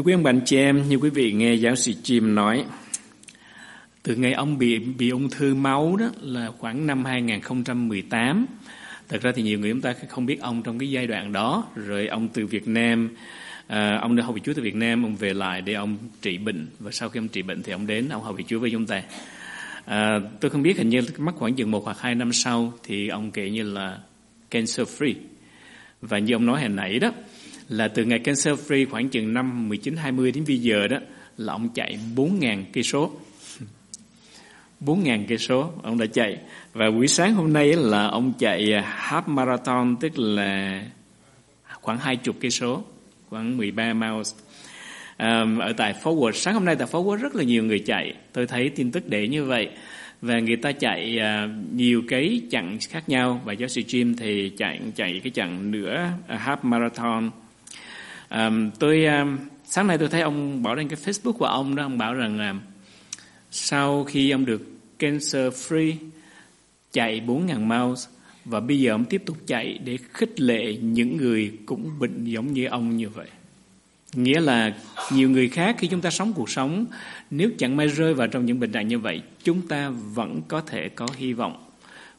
Thưa quý ông bạn chị em, như quý vị nghe giáo sĩ chim nói, từ ngày ông bị bị ung thư máu đó là khoảng năm 2018. Thật ra thì nhiều người chúng ta không biết ông trong cái giai đoạn đó. Rồi ông từ Việt Nam, à, ông đã học vị Chúa từ Việt Nam, ông về lại để ông trị bệnh. Và sau khi ông trị bệnh thì ông đến, ông học vị Chúa với chúng ta. À, tôi không biết hình như mất khoảng chừng một hoặc hai năm sau thì ông kể như là cancer free. Và như ông nói hồi nãy đó, là từ ngày cancer free khoảng chừng năm 19 20 đến bây giờ đó là ông chạy 4.000 cây số. 4.000 cây số ông đã chạy và buổi sáng hôm nay là ông chạy half marathon tức là khoảng 20 cây số, khoảng 13 miles. À, ở tại phố Forward sáng hôm nay tại phố Forward rất là nhiều người chạy. Tôi thấy tin tức để như vậy và người ta chạy à, nhiều cái chặng khác nhau và giáo sư Jim thì chạy chạy cái chặng nửa à, half marathon Um, tôi um, sáng nay tôi thấy ông bảo lên cái Facebook của ông đó ông bảo rằng là sau khi ông được cancer free chạy 4.000 miles và bây giờ ông tiếp tục chạy để khích lệ những người cũng bệnh giống như ông như vậy. Nghĩa là nhiều người khác khi chúng ta sống cuộc sống nếu chẳng may rơi vào trong những bệnh trạng như vậy, chúng ta vẫn có thể có hy vọng.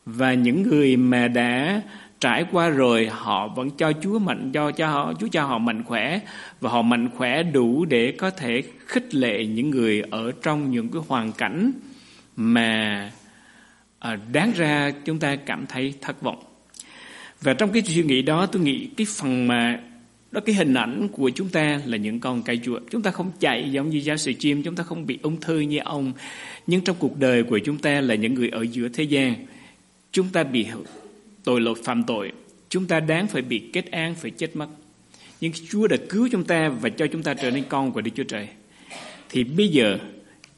Và những người mà đã trải qua rồi họ vẫn cho Chúa mạnh cho cho họ Chúa cho họ mạnh khỏe và họ mạnh khỏe đủ để có thể khích lệ những người ở trong những cái hoàn cảnh mà à, đáng ra chúng ta cảm thấy thất vọng. Và trong cái suy nghĩ đó tôi nghĩ cái phần mà đó cái hình ảnh của chúng ta là những con cây chuột chúng ta không chạy giống như giáo sư chim chúng ta không bị ung thư như ông. Nhưng trong cuộc đời của chúng ta là những người ở giữa thế gian chúng ta bị tội lỗi phạm tội, chúng ta đáng phải bị kết án, phải chết mất. Nhưng Chúa đã cứu chúng ta và cho chúng ta trở nên con của Đức Chúa Trời. Thì bây giờ,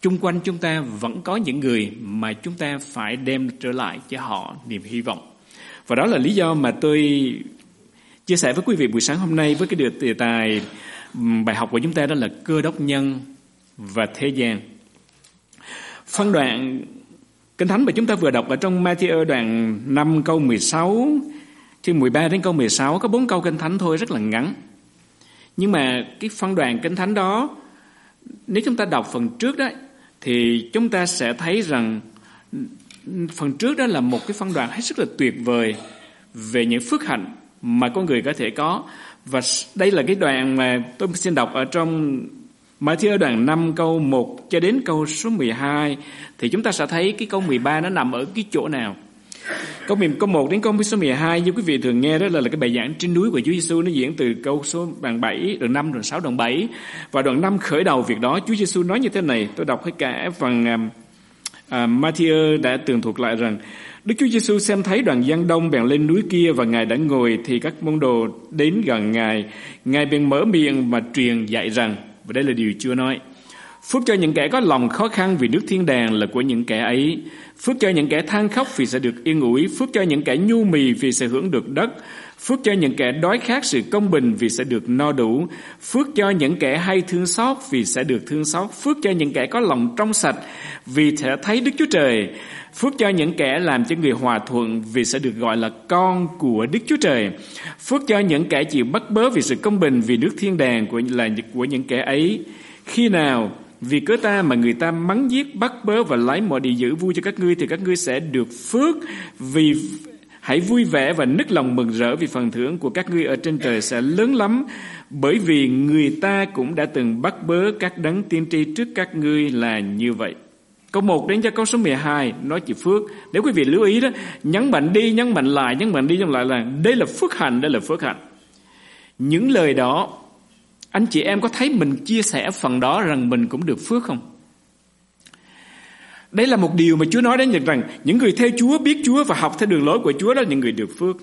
chung quanh chúng ta vẫn có những người mà chúng ta phải đem trở lại cho họ niềm hy vọng. Và đó là lý do mà tôi chia sẻ với quý vị buổi sáng hôm nay với cái đề tài bài học của chúng ta đó là cơ đốc nhân và thế gian. Phân đoạn Kinh Thánh mà chúng ta vừa đọc ở trong Matthew đoạn 5 câu 16 Chương 13 đến câu 16 Có bốn câu Kinh Thánh thôi rất là ngắn. Nhưng mà cái phân đoạn Kinh Thánh đó, Nếu chúng ta đọc phần trước đó, Thì chúng ta sẽ thấy rằng Phần trước đó là một cái phân đoạn hết sức là tuyệt vời Về những phước hạnh mà con người có thể có. Và đây là cái đoạn mà tôi xin đọc ở trong Matthew đoạn 5 câu 1 cho đến câu số 12 thì chúng ta sẽ thấy cái câu 13 nó nằm ở cái chỗ nào. Câu, câu 1 đến câu số 12 như quý vị thường nghe đó là, là cái bài giảng trên núi của Chúa Giêsu nó diễn từ câu số đoạn 7, đoạn 5, đoạn 6, đoạn 7 và đoạn 5 khởi đầu việc đó Chúa Giêsu nói như thế này, tôi đọc hết cả phần uh, à, Matthew đã tường thuật lại rằng Đức Chúa Giêsu xem thấy đoàn dân đông bèn lên núi kia và Ngài đã ngồi thì các môn đồ đến gần Ngài. Ngài bèn mở miệng mà truyền dạy rằng và đây là điều chưa nói. Phước cho những kẻ có lòng khó khăn vì nước thiên đàng là của những kẻ ấy. Phước cho những kẻ than khóc vì sẽ được yên ủi. Phước cho những kẻ nhu mì vì sẽ hưởng được đất. Phước cho những kẻ đói khát sự công bình vì sẽ được no đủ. Phước cho những kẻ hay thương xót vì sẽ được thương xót. Phước cho những kẻ có lòng trong sạch vì sẽ thấy Đức Chúa Trời. Phước cho những kẻ làm cho người hòa thuận vì sẽ được gọi là con của Đức Chúa Trời. Phước cho những kẻ chịu bắt bớ vì sự công bình vì nước thiên đàng của là của những kẻ ấy. Khi nào vì cớ ta mà người ta mắng giết bắt bớ và lấy mọi địa giữ vui cho các ngươi thì các ngươi sẽ được phước vì hãy vui vẻ và nức lòng mừng rỡ vì phần thưởng của các ngươi ở trên trời sẽ lớn lắm bởi vì người ta cũng đã từng bắt bớ các đấng tiên tri trước các ngươi là như vậy. Câu 1 đến cho câu số 12 nói chỉ phước. Nếu quý vị lưu ý đó, nhấn mạnh đi, nhấn mạnh lại, nhấn mạnh đi, nhấn lại là đây là phước hạnh, đây là phước hạnh. Những lời đó, anh chị em có thấy mình chia sẻ phần đó rằng mình cũng được phước không? Đây là một điều mà Chúa nói đến nhận rằng những người theo Chúa, biết Chúa và học theo đường lối của Chúa đó là những người được phước.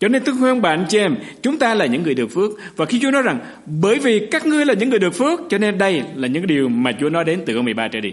Cho nên tôi khuyên bạn chị em, chúng ta là những người được phước. Và khi Chúa nói rằng, bởi vì các ngươi là những người được phước, cho nên đây là những điều mà Chúa nói đến từ câu 13 trở đi.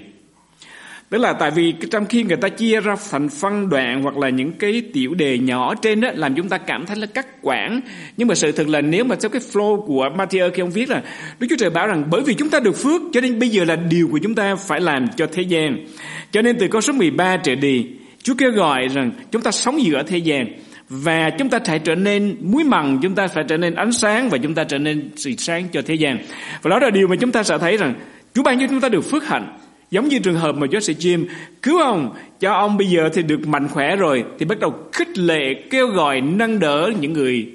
Tức là tại vì trong khi người ta chia ra thành phân đoạn hoặc là những cái tiểu đề nhỏ trên đó làm chúng ta cảm thấy là cắt quãng. Nhưng mà sự thật là nếu mà theo cái flow của Matthew khi ông viết là, Đức Chúa Trời bảo rằng, bởi vì chúng ta được phước, cho nên bây giờ là điều của chúng ta phải làm cho thế gian. Cho nên từ câu số 13 trở đi, Chúa kêu gọi rằng chúng ta sống giữa thế gian và chúng ta phải trở nên, muối mặn chúng ta phải trở nên ánh sáng và chúng ta trở nên sự sáng cho thế gian và đó là điều mà chúng ta sẽ thấy rằng, Chúa ban cho chúng ta được phước hạnh giống như trường hợp mà Jesse Jim cứu ông cho ông bây giờ thì được mạnh khỏe rồi thì bắt đầu khích lệ kêu gọi nâng đỡ những người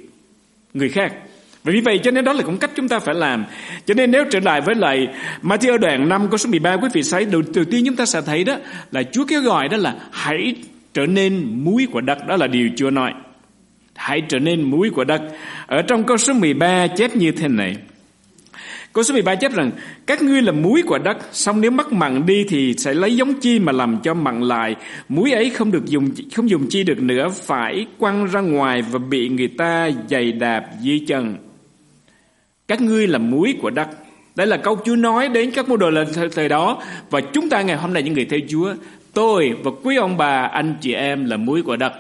người khác vì vậy cho nên đó là cũng cách chúng ta phải làm. Cho nên nếu trở lại với lại Matthew đoạn 5 câu số 13 quý vị thấy đầu, đầu tiên chúng ta sẽ thấy đó là Chúa kêu gọi đó là hãy trở nên muối của đất. Đó là điều Chúa nói. Hãy trở nên muối của đất. Ở trong câu số 13 chép như thế này. Câu số 13 chép rằng Các ngươi là muối của đất Xong nếu mất mặn đi thì sẽ lấy giống chi mà làm cho mặn lại Muối ấy không được dùng không dùng chi được nữa Phải quăng ra ngoài và bị người ta giày đạp dưới chân các ngươi là muối của đất. Đây là câu Chúa nói đến các môn đồ lần thời đó. Và chúng ta ngày hôm nay những người theo Chúa. Tôi và quý ông bà, anh chị em là muối của đất.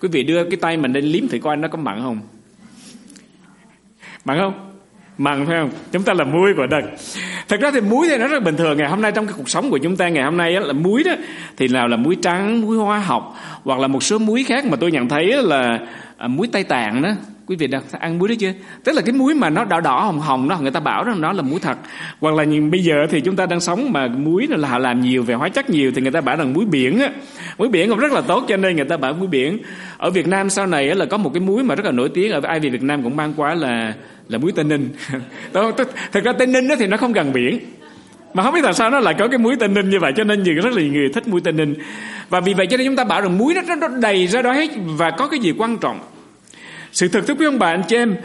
Quý vị đưa cái tay mình lên liếm thử coi nó có mặn không? Mặn không? Mặn phải không? Chúng ta là muối của đất. Thật ra thì muối thì nó rất bình thường. Ngày hôm nay trong cái cuộc sống của chúng ta ngày hôm nay là muối đó thì nào là muối trắng muối hóa học hoặc là một số muối khác mà tôi nhận thấy là à, muối tây tạng đó. Quý vị đã ăn muối đó chưa? Tức là cái muối mà nó đỏ đỏ hồng hồng đó người ta bảo rằng nó là muối thật. Hoặc là nhìn bây giờ thì chúng ta đang sống mà muối là họ làm nhiều về hóa chất nhiều thì người ta bảo rằng muối biển á. Muối biển cũng rất là tốt cho nên người ta bảo muối biển. Ở Việt Nam sau này là có một cái muối mà rất là nổi tiếng ở ai về Việt Nam cũng mang quá là là muối Tây Ninh. Thật ra Tây Ninh đó thì nó không gần biển. Mà không biết tại sao nó lại có cái muối Tây Ninh như vậy cho nên nhiều rất là nhiều người thích muối Tây Ninh. Và vì vậy cho nên chúng ta bảo rằng muối nó, nó đầy ra đó hết và có cái gì quan trọng. Sự thật thưa quý ông bà anh chị em,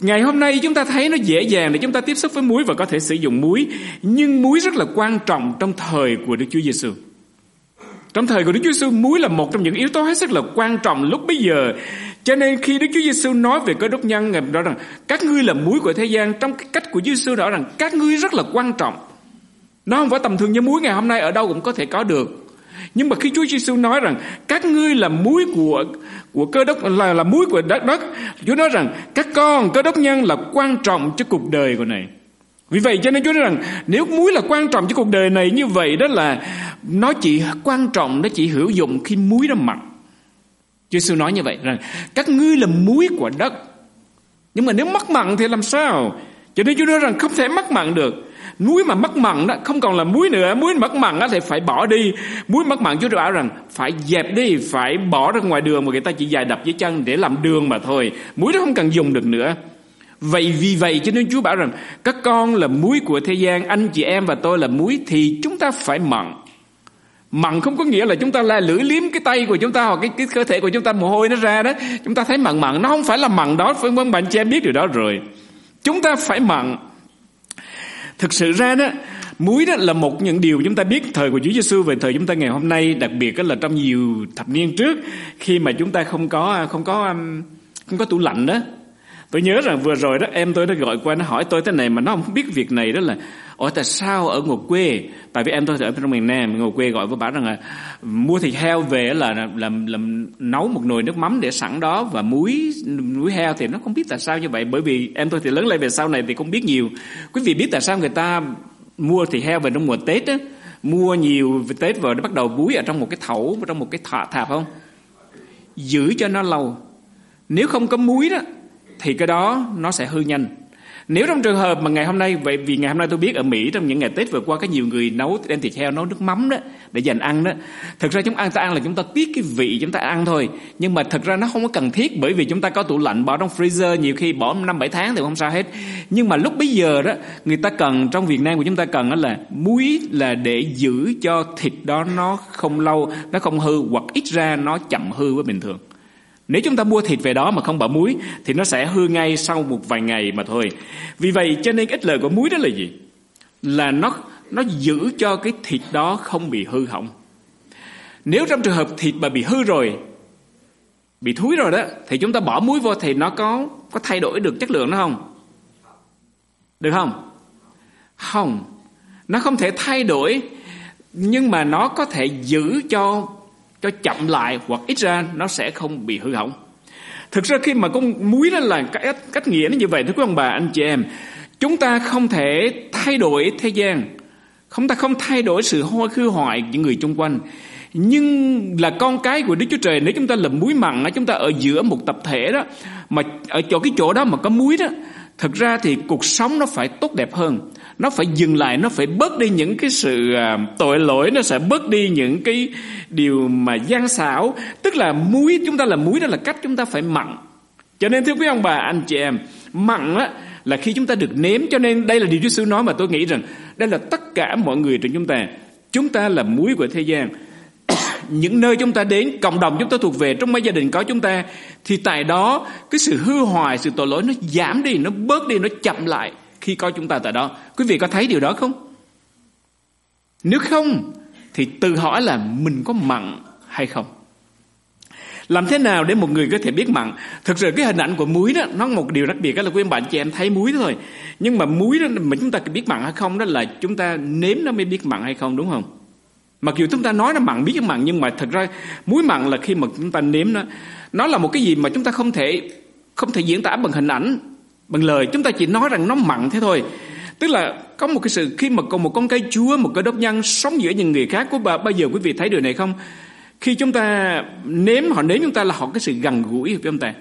ngày hôm nay chúng ta thấy nó dễ dàng để chúng ta tiếp xúc với muối và có thể sử dụng muối, nhưng muối rất là quan trọng trong thời của Đức Chúa Giêsu. Trong thời của Đức Chúa Giêsu, muối là một trong những yếu tố hết sức là quan trọng lúc bây giờ. Cho nên khi Đức Chúa Giêsu nói về cơ đốc nhân, Ngài nói rằng các ngươi là muối của thế gian. Trong cái cách của Chúa Giêsu nói rằng các ngươi rất là quan trọng. Nó không phải tầm thường như muối ngày hôm nay ở đâu cũng có thể có được. Nhưng mà khi Chúa Giêsu nói rằng các ngươi là muối của của cơ đốc là là muối của đất đất, Chúa nói rằng các con cơ đốc nhân là quan trọng cho cuộc đời của này. Vì vậy cho nên Chúa nói rằng nếu muối là quan trọng cho cuộc đời này như vậy đó là nó chỉ quan trọng nó chỉ hữu dụng khi muối nó mặn. Chúa Giêsu nói như vậy rằng các ngươi là muối của đất. Nhưng mà nếu mất mặn thì làm sao? Cho nên Chúa nói rằng không thể mất mặn được. Muối mà mất mặn đó không còn là muối nữa, muối mất mặn đó thì phải bỏ đi. Muối mất mặn Chúa bảo rằng phải dẹp đi, phải bỏ ra ngoài đường mà người ta chỉ dài đập dưới chân để làm đường mà thôi. Muối nó không cần dùng được nữa. Vậy vì vậy cho nên Chúa bảo rằng các con là muối của thế gian, anh chị em và tôi là muối thì chúng ta phải mặn. Mặn không có nghĩa là chúng ta la lưỡi liếm cái tay của chúng ta hoặc cái, cái cơ thể của chúng ta mồ hôi nó ra đó. Chúng ta thấy mặn mặn, nó không phải là mặn đó, phải không bạn chị em biết điều đó rồi. Chúng ta phải mặn Thực sự ra đó, muối đó là một những điều chúng ta biết thời của Chúa Giêsu về thời chúng ta ngày hôm nay, đặc biệt là trong nhiều thập niên trước khi mà chúng ta không có không có không có tủ lạnh đó. Tôi nhớ rằng vừa rồi đó em tôi nó gọi qua nó hỏi tôi thế này mà nó không biết việc này đó là Ủa tại sao ở ngồi quê? Tại vì em tôi ở trong miền Nam Ngồi quê gọi với bà rằng là Mua thịt heo về là làm, làm, nấu một nồi nước mắm để sẵn đó Và muối muối heo. Thì nó không biết tại sao như vậy Bởi vì em tôi thì lớn lên về sau này thì không biết nhiều. Quý vị biết tại sao người ta mua thịt heo về trong mùa Tết á? Mua nhiều về Tết vào nó bắt đầu muối ở trong một cái thẩu Trong một cái thạp, thạp không? Giữ cho nó lâu. Nếu không có muối đó thì cái đó nó sẽ hư nhanh nếu trong trường hợp mà ngày hôm nay vậy vì ngày hôm nay tôi biết ở Mỹ trong những ngày Tết vừa qua có nhiều người nấu đem thịt heo nấu nước mắm đó để dành ăn đó. Thực ra chúng ăn ta ăn là chúng ta tiết cái vị chúng ta ăn thôi, nhưng mà thực ra nó không có cần thiết bởi vì chúng ta có tủ lạnh bỏ trong freezer nhiều khi bỏ năm bảy tháng thì không sao hết. Nhưng mà lúc bây giờ đó người ta cần trong Việt Nam của chúng ta cần đó là muối là để giữ cho thịt đó nó không lâu, nó không hư hoặc ít ra nó chậm hư với bình thường. Nếu chúng ta mua thịt về đó mà không bỏ muối thì nó sẽ hư ngay sau một vài ngày mà thôi. Vì vậy cho nên ích lợi của muối đó là gì? Là nó nó giữ cho cái thịt đó không bị hư hỏng. Nếu trong trường hợp thịt mà bị hư rồi, bị thúi rồi đó thì chúng ta bỏ muối vô thì nó có có thay đổi được chất lượng nó không? Được không? Không. Nó không thể thay đổi nhưng mà nó có thể giữ cho cho chậm lại hoặc ít ra nó sẽ không bị hư hỏng. Thực ra khi mà con muối đó là cách, cách nghĩa nó như vậy thưa quý ông bà anh chị em, chúng ta không thể thay đổi thế gian, không ta không thay đổi sự hôi khư hoại những người chung quanh, nhưng là con cái của Đức Chúa Trời nếu chúng ta là muối mặn chúng ta ở giữa một tập thể đó mà ở chỗ cái chỗ đó mà có muối đó thực ra thì cuộc sống nó phải tốt đẹp hơn. Nó phải dừng lại, nó phải bớt đi những cái sự à, tội lỗi, nó sẽ bớt đi những cái điều mà gian xảo. Tức là muối, chúng ta là muối đó là cách chúng ta phải mặn. Cho nên thưa quý ông bà, anh chị em, mặn á, là khi chúng ta được nếm. Cho nên đây là điều Chúa Sư nói mà tôi nghĩ rằng đây là tất cả mọi người trong chúng ta. Chúng ta là muối của thế gian những nơi chúng ta đến, cộng đồng chúng ta thuộc về, trong mấy gia đình có chúng ta, thì tại đó cái sự hư hoại sự tội lỗi nó giảm đi, nó bớt đi, nó chậm lại khi có chúng ta tại đó. Quý vị có thấy điều đó không? Nếu không, thì tự hỏi là mình có mặn hay không? Làm thế nào để một người có thể biết mặn? Thực sự cái hình ảnh của muối đó, nó một điều đặc biệt đó là quý bạn chị em thấy muối thôi. Nhưng mà muối đó, mà chúng ta biết mặn hay không, đó là chúng ta nếm nó mới biết mặn hay không, đúng không? Mặc dù chúng ta nói nó mặn biết mặn nhưng mà thật ra muối mặn là khi mà chúng ta nếm nó. Nó là một cái gì mà chúng ta không thể không thể diễn tả bằng hình ảnh, bằng lời. Chúng ta chỉ nói rằng nó mặn thế thôi. Tức là có một cái sự, khi mà còn một con cây chúa một cái đốc nhân sống giữa những người khác của bà bao giờ quý vị thấy điều này không? Khi chúng ta nếm, họ nếm chúng ta là họ cái sự gần gũi với chúng ta.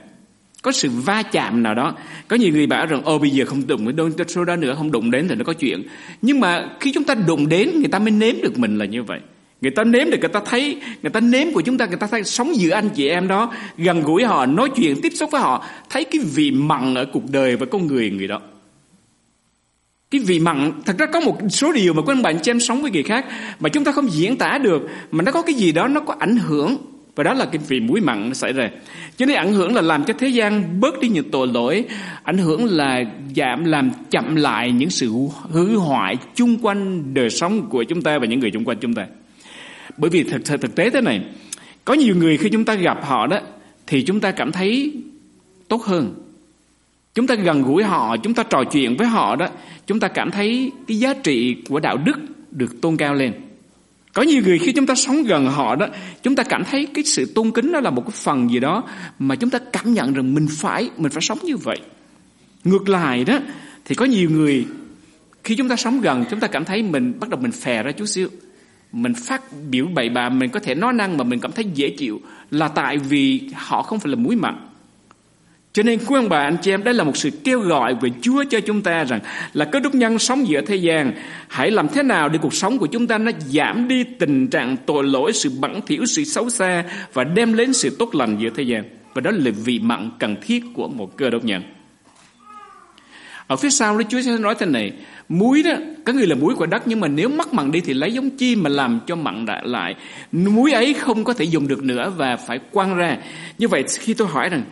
Có sự va chạm nào đó. Có nhiều người bảo rằng ô bây giờ không đụng đến số đó nữa, không đụng đến thì nó có chuyện. Nhưng mà khi chúng ta đụng đến, người ta mới nếm được mình là như vậy người ta nếm được, người ta thấy, người ta nếm của chúng ta, người ta thấy sống giữa anh chị em đó, gần gũi họ, nói chuyện, tiếp xúc với họ, thấy cái vị mặn ở cuộc đời và con người người đó. Cái vị mặn, thật ra có một số điều mà các bạn chị em sống với người khác mà chúng ta không diễn tả được, mà nó có cái gì đó, nó có ảnh hưởng. Và đó là cái vị muối mặn nó xảy ra. Cho nên ảnh hưởng là làm cho thế gian bớt đi những tội lỗi, ảnh hưởng là giảm, làm chậm lại những sự hư hoại chung quanh đời sống của chúng ta và những người chung quanh chúng ta bởi vì thực thực tế thế này, có nhiều người khi chúng ta gặp họ đó, thì chúng ta cảm thấy tốt hơn. Chúng ta gần gũi họ, chúng ta trò chuyện với họ đó, chúng ta cảm thấy cái giá trị của đạo đức được tôn cao lên. Có nhiều người khi chúng ta sống gần họ đó, chúng ta cảm thấy cái sự tôn kính đó là một cái phần gì đó mà chúng ta cảm nhận rằng mình phải mình phải sống như vậy. Ngược lại đó, thì có nhiều người khi chúng ta sống gần, chúng ta cảm thấy mình bắt đầu mình phè ra chút xíu mình phát biểu bậy bạ, mình có thể nói năng mà mình cảm thấy dễ chịu là tại vì họ không phải là muối mặn. Cho nên, quý ông bà, anh chị em, đây là một sự kêu gọi về Chúa cho chúng ta rằng là cơ đốc nhân sống giữa thế gian, hãy làm thế nào để cuộc sống của chúng ta nó giảm đi tình trạng tội lỗi, sự bẩn thỉu, sự xấu xa và đem đến sự tốt lành giữa thế gian. Và đó là vị mặn cần thiết của một cơ đốc nhân ở phía sau đó Chúa sẽ nói thế này muối đó có người là muối của đất nhưng mà nếu mất mặn đi thì lấy giống chi mà làm cho mặn lại. Muối ấy không có thể dùng được nữa và phải quăng ra. Như vậy khi tôi hỏi rằng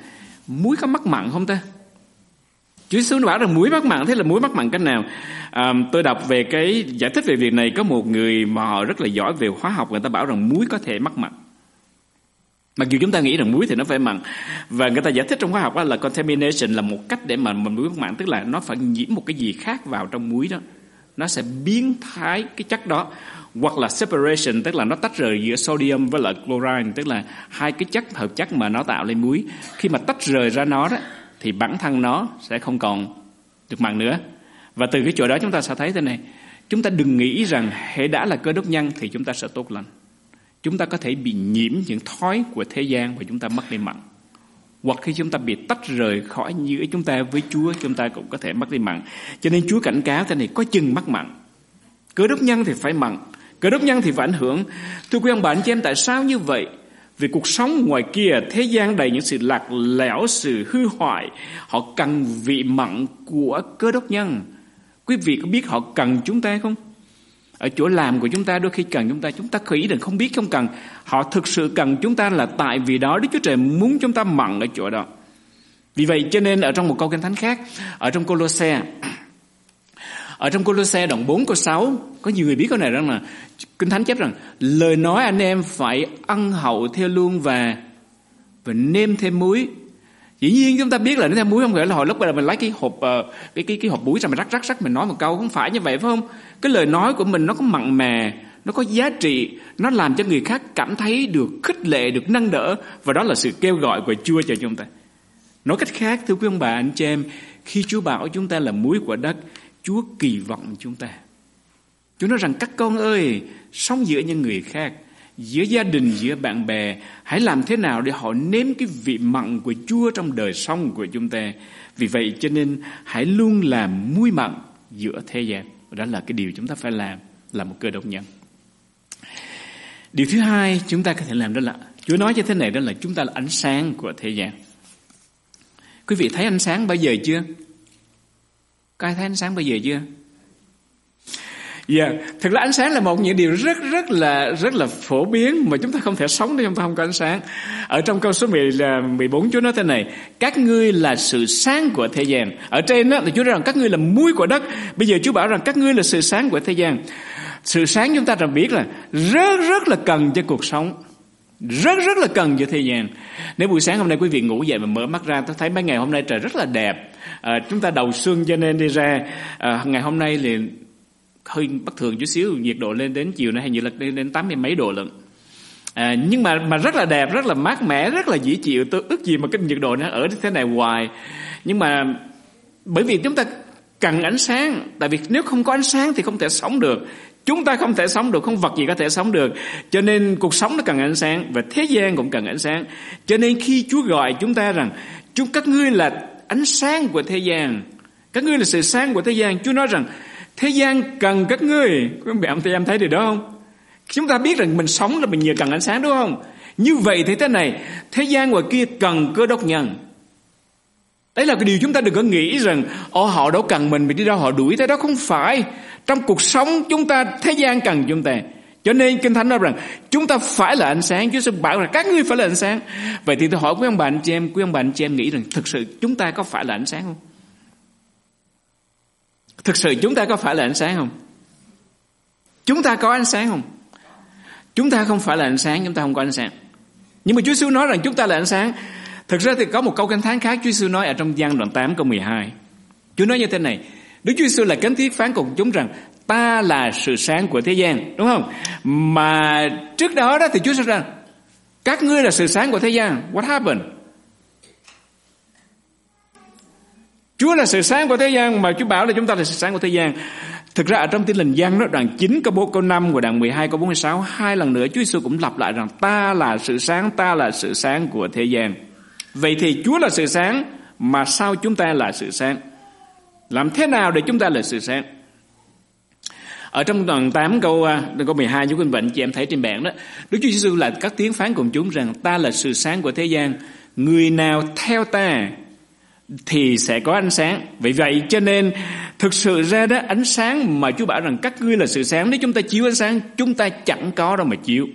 muối có mắc mặn không ta? Chúa Giêsu bảo rằng muối mắc mặn thế là muối mắc mặn cách nào? À, tôi đọc về cái giải thích về việc này có một người mà họ rất là giỏi về hóa học người ta bảo rằng muối có thể mắc mặn mặc dù chúng ta nghĩ rằng muối thì nó phải mặn. Và người ta giải thích trong hóa học là contamination là một cách để mà mà muối mặn, tức là nó phải nhiễm một cái gì khác vào trong muối đó. Nó sẽ biến thái cái chất đó, hoặc là separation, tức là nó tách rời giữa sodium với lại chlorine, tức là hai cái chất hợp chất mà nó tạo lên muối. Khi mà tách rời ra nó đó, thì bản thân nó sẽ không còn được mặn nữa. Và từ cái chỗ đó chúng ta sẽ thấy thế này. Chúng ta đừng nghĩ rằng hệ đã là cơ đốc nhân thì chúng ta sẽ tốt lành chúng ta có thể bị nhiễm những thói của thế gian và chúng ta mất đi mặn hoặc khi chúng ta bị tách rời khỏi giữa chúng ta với Chúa, chúng ta cũng có thể mất đi mặn cho nên Chúa cảnh cáo thế này, có chừng mất mặn cơ đốc nhân thì phải mặn, cơ đốc nhân thì phải ảnh hưởng. Thưa quý ông bà, anh chị em, tại sao như vậy? Vì cuộc sống ngoài kia, thế gian đầy những sự lạc lẽo, sự hư hoại. Họ cần vị mặn của cơ đốc nhân. Quý vị có biết họ cần chúng ta không? Ở chỗ làm của chúng ta đôi khi cần chúng ta chúng ta không ý định không biết không cần. Họ thực sự cần chúng ta là tại vì đó Đức Chúa Trời muốn chúng ta mặn ở chỗ đó. Vì vậy cho nên ở trong một câu kinh thánh khác, ở trong Colosse, ở trong Colosse đoạn 4 câu 6 có nhiều người biết câu này rằng là kinh thánh chép rằng lời nói anh em phải ăn hậu theo luôn và và nêm thêm muối dĩ nhiên chúng ta biết là nó thêm muối không phải là hồi lúc là mình lấy cái hộp ờ, cái cái cái hộp muối ra mình rắc rắc rắc mình nói một câu, không phải như vậy, phải không? Cái lời nói của mình nó có mặn mà, nó có giá trị, nó làm cho người khác cảm thấy được khích lệ, được nâng đỡ và đó là sự kêu gọi của Chúa cho chúng ta. Nói cách khác, thưa quý ông bà, anh chị em, khi Chúa bảo chúng ta là muối của đất, Chúa kỳ vọng chúng ta. Chúa nói rằng, các con ơi, sống giữa những người khác giữa gia đình, giữa bạn bè. Hãy làm thế nào để họ nếm cái vị mặn của Chúa trong đời sống của chúng ta. Vì vậy cho nên hãy luôn làm muối mặn giữa thế gian. Đó là cái điều chúng ta phải làm, là một cơ đốc nhân. Điều thứ hai chúng ta có thể làm đó là Chúa nói như thế này đó là chúng ta là ánh sáng của thế gian. Quý vị thấy ánh sáng bao giờ chưa? Có ai thấy ánh sáng bao giờ chưa? Dạ, yeah. thực ra ánh sáng là một những điều rất rất là rất là phổ biến mà chúng ta không thể sống nếu chúng ta không có ánh sáng. Ở trong câu số 10 là 14 Chúa nói thế này, các ngươi là sự sáng của thế gian. Ở trên đó thì Chúa nói rằng các ngươi là muối của đất. Bây giờ Chúa bảo rằng các ngươi là sự sáng của thế gian. Sự sáng chúng ta đã biết là rất rất là cần cho cuộc sống rất rất là cần cho thế gian nếu buổi sáng hôm nay quý vị ngủ dậy mà mở mắt ra tôi thấy mấy ngày hôm nay trời rất là đẹp à, chúng ta đầu xuân cho nên đi ra à, ngày hôm nay thì hơi bất thường chút xíu nhiệt độ lên đến chiều nay hay như là lên đến tám mươi mấy độ lận. À, nhưng mà mà rất là đẹp rất là mát mẻ rất là dễ chịu. Tôi ước gì mà cái nhiệt độ nó ở thế này hoài. Nhưng mà bởi vì chúng ta cần ánh sáng tại vì nếu không có ánh sáng thì không thể sống được. Chúng ta không thể sống được không vật gì có thể sống được. Cho nên cuộc sống nó cần ánh sáng và thế gian cũng cần ánh sáng. Cho nên khi Chúa gọi chúng ta rằng chúng các ngươi là ánh sáng của thế gian. Các ngươi là sự sáng của thế gian. Chúa nói rằng thế gian cần các ngươi quý vị ông em thấy điều đó không chúng ta biết rằng mình sống là mình nhờ cần ánh sáng đúng không như vậy thì thế này thế gian ngoài kia cần cơ đốc nhân Đấy là cái điều chúng ta đừng có nghĩ rằng Ồ họ đâu cần mình, mình đi đâu họ đuổi thế đó không phải. Trong cuộc sống chúng ta, thế gian cần chúng ta. Cho nên Kinh Thánh nói rằng chúng ta phải là ánh sáng. Chúa sẽ bảo rằng các ngươi phải là ánh sáng. Vậy thì tôi hỏi quý ông bà anh chị em, quý ông bà anh chị em nghĩ rằng thực sự chúng ta có phải là ánh sáng không? Thực sự chúng ta có phải là ánh sáng không? Chúng ta có ánh sáng không? Chúng ta không phải là ánh sáng, chúng ta không có ánh sáng. Nhưng mà Chúa Giêsu nói rằng chúng ta là ánh sáng Thực ra thì có một câu kinh thánh khác Chúa Giêsu nói ở trong gian đoạn 8 câu 12. Chúa nói như thế này, Đức Chúa Giêsu là cánh thiết phán cùng chúng rằng ta là sự sáng của thế gian, đúng không? Mà trước đó đó thì Chúa nói rằng các ngươi là sự sáng của thế gian. What happened? Chúa là sự sáng của thế gian mà Chúa bảo là chúng ta là sự sáng của thế gian. Thực ra ở trong tin lành gian đó đoạn 9 câu 4 câu 5 và đoạn 12 câu 46 hai lần nữa Chúa Giêsu cũng lặp lại rằng ta là sự sáng, ta là sự sáng của thế gian. Vậy thì Chúa là sự sáng mà sao chúng ta là sự sáng? Làm thế nào để chúng ta là sự sáng? Ở trong đoạn 8 câu à, câu 12 chúng Kinh chị em thấy trên bảng đó, Đức Chúa Giêsu là các tiếng phán cùng chúng rằng ta là sự sáng của thế gian, người nào theo ta thì sẽ có ánh sáng. Vì vậy cho nên thực sự ra đó ánh sáng mà Chúa bảo rằng các ngươi là sự sáng nếu chúng ta chiếu ánh sáng chúng ta chẳng có đâu mà chiếu.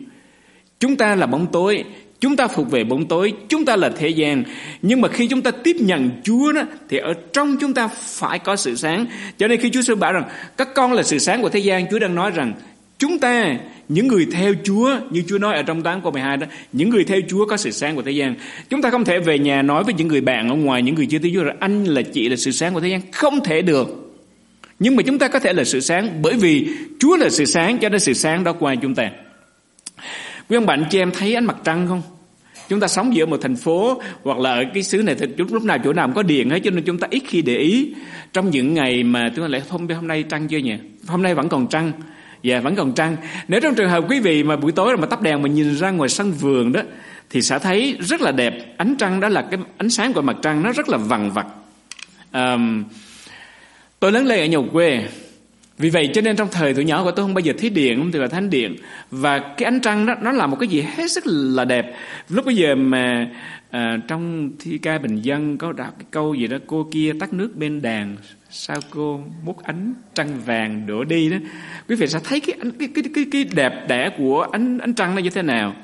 Chúng ta là bóng tối Chúng ta phục về bóng tối, chúng ta là thế gian. Nhưng mà khi chúng ta tiếp nhận Chúa đó, thì ở trong chúng ta phải có sự sáng. Cho nên khi Chúa sư bảo rằng các con là sự sáng của thế gian, Chúa đang nói rằng chúng ta, những người theo Chúa, như Chúa nói ở trong 8 câu 12 đó, những người theo Chúa có sự sáng của thế gian. Chúng ta không thể về nhà nói với những người bạn ở ngoài, những người chưa tin Chúa là anh là chị là sự sáng của thế gian. Không thể được. Nhưng mà chúng ta có thể là sự sáng bởi vì Chúa là sự sáng cho nên sự sáng đó qua chúng ta. Quý ông bạn chị em thấy ánh mặt trăng không? Chúng ta sống giữa một thành phố hoặc là ở cái xứ này thì chúng lúc nào chỗ nào cũng có điện hết cho nên chúng ta ít khi để ý. Trong những ngày mà chúng ta lại hôm hôm nay trăng chưa nhỉ? Hôm nay vẫn còn trăng. Dạ vẫn còn trăng. Nếu trong trường hợp quý vị mà buổi tối mà tắt đèn mà nhìn ra ngoài sân vườn đó thì sẽ thấy rất là đẹp. Ánh trăng đó là cái ánh sáng của mặt trăng nó rất là vằn vặt. Um, tôi lớn lên ở nhà quê vì vậy cho nên trong thời tuổi nhỏ của tôi không bao giờ thấy điện không từ là thánh điện và cái ánh trăng đó nó là một cái gì hết sức là đẹp lúc bây giờ mà à, trong thi ca bình dân có đọc cái câu gì đó cô kia tắt nước bên đàn sao cô bút ánh trăng vàng đổ đi đó? Quý vị sẽ thấy cái cái cái cái, cái đẹp đẽ của ánh ánh trăng nó như thế nào.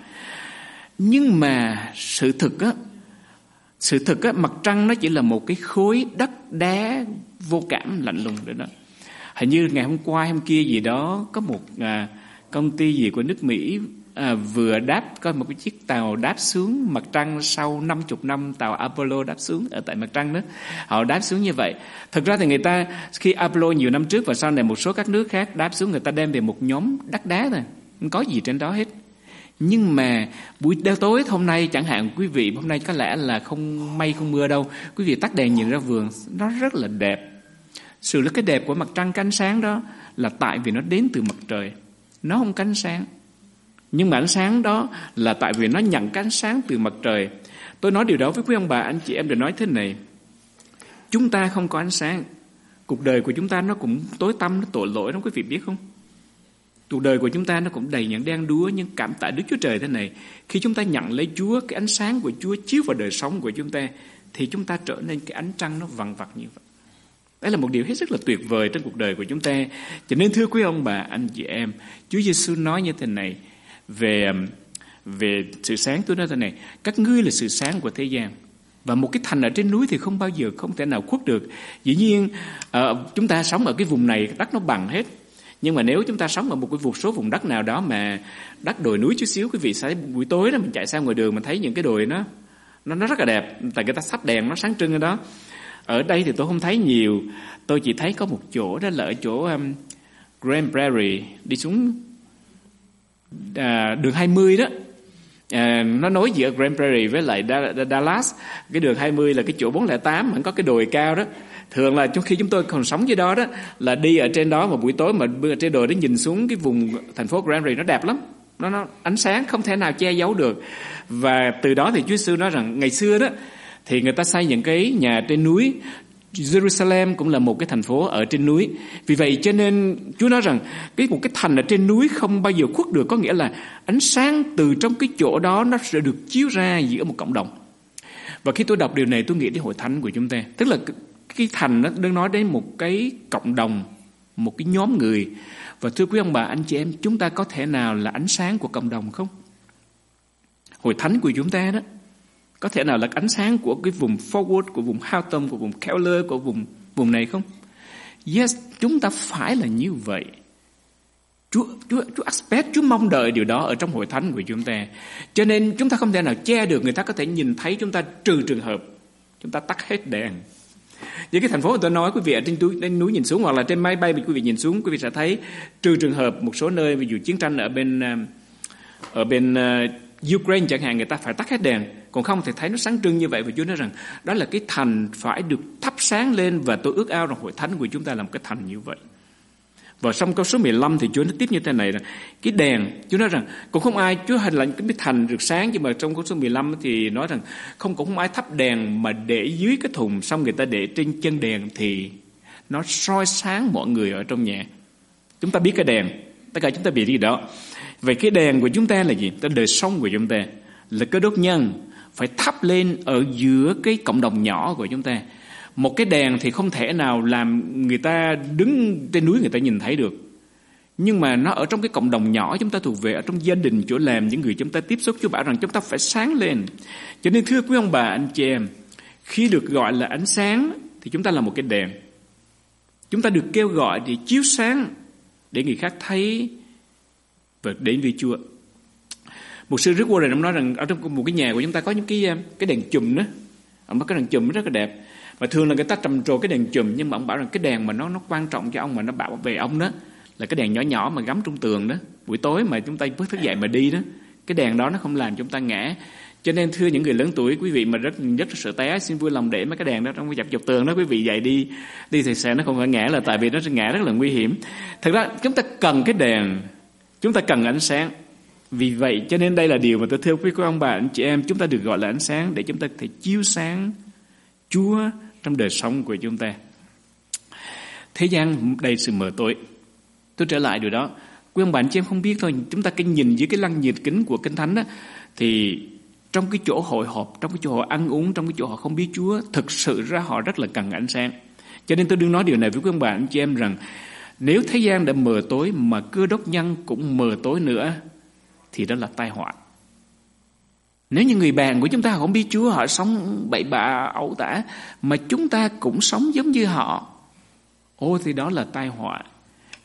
Nhưng mà sự thực á sự thực á mặt trăng nó chỉ là một cái khối đất đá vô cảm lạnh lùng đấy đó. Hình như ngày hôm qua hôm kia gì đó có một à, công ty gì của nước Mỹ à, vừa đáp có một cái chiếc tàu đáp xuống mặt trăng sau 50 năm tàu Apollo đáp xuống ở tại mặt trăng đó. Họ đáp xuống như vậy. Thực ra thì người ta khi Apollo nhiều năm trước và sau này một số các nước khác đáp xuống người ta đem về một nhóm đất đá thôi. Không có gì trên đó hết. Nhưng mà buổi đêm tối hôm nay chẳng hạn quý vị hôm nay có lẽ là không mây không mưa đâu. Quý vị tắt đèn nhìn ra vườn nó rất là đẹp. Sự là cái đẹp của mặt trăng cánh sáng đó là tại vì nó đến từ mặt trời. Nó không cánh sáng. Nhưng mà ánh sáng đó là tại vì nó nhận cái ánh sáng từ mặt trời. Tôi nói điều đó với quý ông bà, anh chị em để nói thế này. Chúng ta không có ánh sáng. Cuộc đời của chúng ta nó cũng tối tăm, nó tội lỗi lắm quý vị biết không? Cuộc đời của chúng ta nó cũng đầy những đen đúa nhưng cảm tạ Đức Chúa Trời thế này. Khi chúng ta nhận lấy Chúa, cái ánh sáng của Chúa chiếu vào đời sống của chúng ta, thì chúng ta trở nên cái ánh trăng nó vằn vặt như vậy. Đấy là một điều hết sức là tuyệt vời trong cuộc đời của chúng ta. Cho nên thưa quý ông bà, anh chị em, Chúa Giêsu nói như thế này về um, về sự sáng tôi nói thế này, các ngươi là sự sáng của thế gian. Và một cái thành ở trên núi thì không bao giờ không thể nào khuất được. Dĩ nhiên ờ, chúng ta sống ở cái vùng này đất nó bằng hết. Nhưng mà nếu chúng ta sống ở một cái vùng số vùng đất nào đó mà đất đồi núi chút xíu quý vị sẽ buổi tối đó mình chạy sang ngoài đường mình thấy những cái đồi nó nó nó rất là đẹp tại người ta sắp đèn nó sáng trưng ở đó ở đây thì tôi không thấy nhiều tôi chỉ thấy có một chỗ đó là ở chỗ um, Grand Prairie đi xuống à, đường 20 đó. À, nó nối giữa Grand Prairie với lại Dallas. Cái đường 20 là cái chỗ 408 vẫn có cái đồi cao đó. Thường là trong khi chúng tôi còn sống dưới đó đó là đi ở trên đó mà buổi tối mà trên đồi đó nhìn xuống cái vùng thành phố Grand Prairie nó đẹp lắm. Nó, nó ánh sáng không thể nào che giấu được. Và từ đó thì Chúa Giêsu nói rằng ngày xưa đó thì người ta xây những cái nhà trên núi Jerusalem cũng là một cái thành phố ở trên núi. Vì vậy cho nên Chúa nói rằng cái một cái thành ở trên núi không bao giờ khuất được, có nghĩa là ánh sáng từ trong cái chỗ đó nó sẽ được chiếu ra giữa một cộng đồng. Và khi tôi đọc điều này tôi nghĩ đến hội thánh của chúng ta. Tức là cái thành nó đang nói đến một cái cộng đồng, một cái nhóm người. Và thưa quý ông bà, anh chị em, chúng ta có thể nào là ánh sáng của cộng đồng không? Hội thánh của chúng ta đó có thể nào là ánh sáng của cái vùng forward, của vùng Houghton, của vùng Keller, của vùng vùng này không? Yes, chúng ta phải là như vậy. Chúa, Chúa, Chúa expect, Chúa mong đợi điều đó ở trong hội thánh của chúng ta. Cho nên chúng ta không thể nào che được người ta có thể nhìn thấy chúng ta trừ trường hợp chúng ta tắt hết đèn. Những cái thành phố mà tôi nói quý vị ở trên núi, trên núi nhìn xuống hoặc là trên máy bay quý vị nhìn xuống quý vị sẽ thấy trừ trường hợp một số nơi ví dụ chiến tranh ở bên ờ, ở bên uh, Ukraine chẳng hạn người ta phải tắt hết đèn còn không thì thấy nó sáng trưng như vậy và Chúa nói rằng đó là cái thành phải được thắp sáng lên và tôi ước ao rằng hội thánh của chúng ta làm cái thành như vậy. Và trong câu số 15 thì Chúa nói tiếp như thế này là cái đèn, Chúa nói rằng cũng không ai, Chúa hình là cái thành được sáng nhưng mà trong câu số 15 thì nói rằng không cũng không ai thắp đèn mà để dưới cái thùng xong người ta để trên chân đèn thì nó soi sáng mọi người ở trong nhà. Chúng ta biết cái đèn, tất cả chúng ta biết gì đó. Vậy cái đèn của chúng ta là gì? Cái đời sống của chúng ta là cái đốt nhân phải thắp lên ở giữa cái cộng đồng nhỏ của chúng ta. Một cái đèn thì không thể nào làm người ta đứng trên núi người ta nhìn thấy được. Nhưng mà nó ở trong cái cộng đồng nhỏ chúng ta thuộc về, ở trong gia đình, chỗ làm những người chúng ta tiếp xúc Chúa bảo rằng chúng ta phải sáng lên. Cho nên, thưa quý ông bà, anh chị em, khi được gọi là ánh sáng thì chúng ta là một cái đèn. Chúng ta được kêu gọi để chiếu sáng để người khác thấy và đến với Chúa một sư Rick Warren ông nói rằng ở trong một cái nhà của chúng ta có những cái um, cái đèn chùm đó ông nói cái đèn chùm rất là đẹp. Mà thường là người ta trầm trồ cái đèn chùm, nhưng mà ông bảo rằng cái đèn mà nó nó quan trọng cho ông mà nó bảo về ông đó là cái đèn nhỏ nhỏ mà gắm trong tường đó. Buổi tối mà chúng ta bước thức dậy mà đi đó, cái đèn đó nó không làm chúng ta ngã. Cho nên thưa những người lớn tuổi, quý vị mà rất rất sợ té, xin vui lòng để mấy cái đèn đó trong cái dọc dọc tường đó, quý vị dậy đi đi thì sẽ nó không phải ngã là tại vì nó sẽ ngã rất là nguy hiểm. Thật ra chúng ta cần cái đèn, chúng ta cần ánh sáng vì vậy cho nên đây là điều mà tôi thưa quý cô ông bà anh chị em chúng ta được gọi là ánh sáng để chúng ta có thể chiếu sáng Chúa trong đời sống của chúng ta. Thế gian đầy sự mờ tối. Tôi trở lại điều đó. Quý ông bà anh chị em không biết thôi, chúng ta cái nhìn dưới cái lăng nhiệt kính của Kinh Thánh đó, thì trong cái chỗ hội họp, trong cái chỗ họ ăn uống, trong cái chỗ họ không biết Chúa, thực sự ra họ rất là cần ánh sáng. Cho nên tôi đương nói điều này với quý ông bà anh chị em rằng nếu thế gian đã mờ tối mà cơ đốc nhân cũng mờ tối nữa thì đó là tai họa. Nếu như người bạn của chúng ta không biết Chúa họ sống bậy bạ ẩu tả mà chúng ta cũng sống giống như họ. Ô thì đó là tai họa.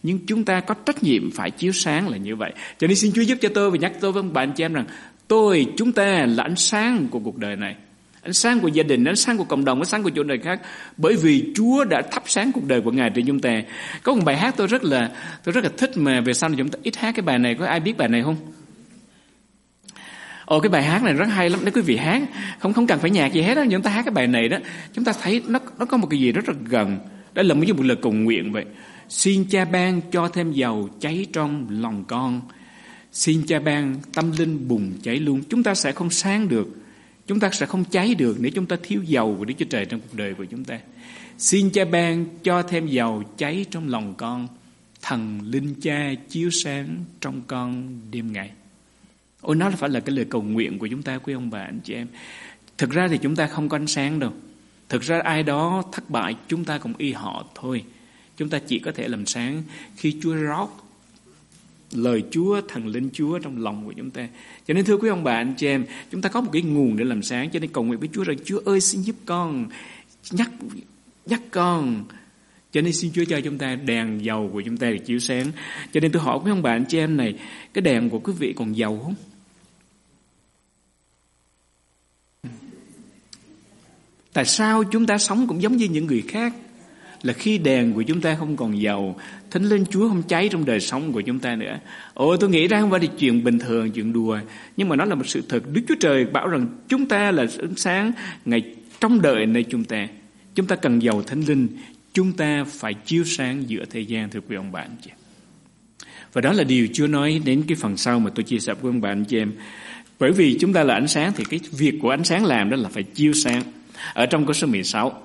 Nhưng chúng ta có trách nhiệm phải chiếu sáng là như vậy. Cho nên xin Chúa giúp cho tôi và nhắc tôi với bạn chị em rằng tôi, chúng ta là ánh sáng của cuộc đời này. Ánh sáng của gia đình, ánh sáng của cộng đồng, ánh sáng của chỗ đời khác. Bởi vì Chúa đã thắp sáng cuộc đời của Ngài trên chúng ta. Có một bài hát tôi rất là tôi rất là thích mà về sau này chúng ta ít hát cái bài này. Có ai biết bài này không? Ồ, cái bài hát này rất hay lắm, nếu quý vị hát, không không cần phải nhạc gì hết đó chúng ta hát cái bài này đó, chúng ta thấy nó nó có một cái gì rất là gần, đó là một lời cầu nguyện vậy. Xin cha ban cho thêm dầu cháy trong lòng con. Xin cha ban tâm linh bùng cháy luôn. Chúng ta sẽ không sáng được, chúng ta sẽ không cháy được nếu chúng ta thiếu dầu của Đức Chúa Trời trong cuộc đời của chúng ta. Xin cha ban cho thêm dầu cháy trong lòng con. Thần linh cha chiếu sáng trong con đêm ngày ôi nó phải là cái lời cầu nguyện của chúng ta quý ông bà anh chị em thực ra thì chúng ta không có ánh sáng đâu thực ra ai đó thất bại chúng ta cũng y họ thôi chúng ta chỉ có thể làm sáng khi Chúa rót lời Chúa, thần linh Chúa trong lòng của chúng ta. Cho nên thưa quý ông bà anh chị em, chúng ta có một cái nguồn để làm sáng, cho nên cầu nguyện với Chúa rằng Chúa ơi xin giúp con, nhắc nhắc con. Cho nên xin Chúa cho chúng ta đèn dầu của chúng ta được chiếu sáng. Cho nên tôi hỏi quý ông bà anh chị em này, cái đèn của quý vị còn dầu không? Tại sao chúng ta sống cũng giống như những người khác? Là khi đèn của chúng ta không còn dầu, thánh linh Chúa không cháy trong đời sống của chúng ta nữa. Ồ, tôi nghĩ ra không phải là chuyện bình thường, chuyện đùa, nhưng mà nó là một sự thật. Đức Chúa Trời bảo rằng chúng ta là ánh sáng ngày trong đời nơi chúng ta. Chúng ta cần dầu thánh linh, chúng ta phải chiếu sáng giữa thời gian thưa quý ông bạn chị. Và đó là điều Chúa nói đến cái phần sau mà tôi chia sẻ với ông bạn chị em. Bởi vì chúng ta là ánh sáng thì cái việc của ánh sáng làm đó là phải chiếu sáng. Ở trong câu số 16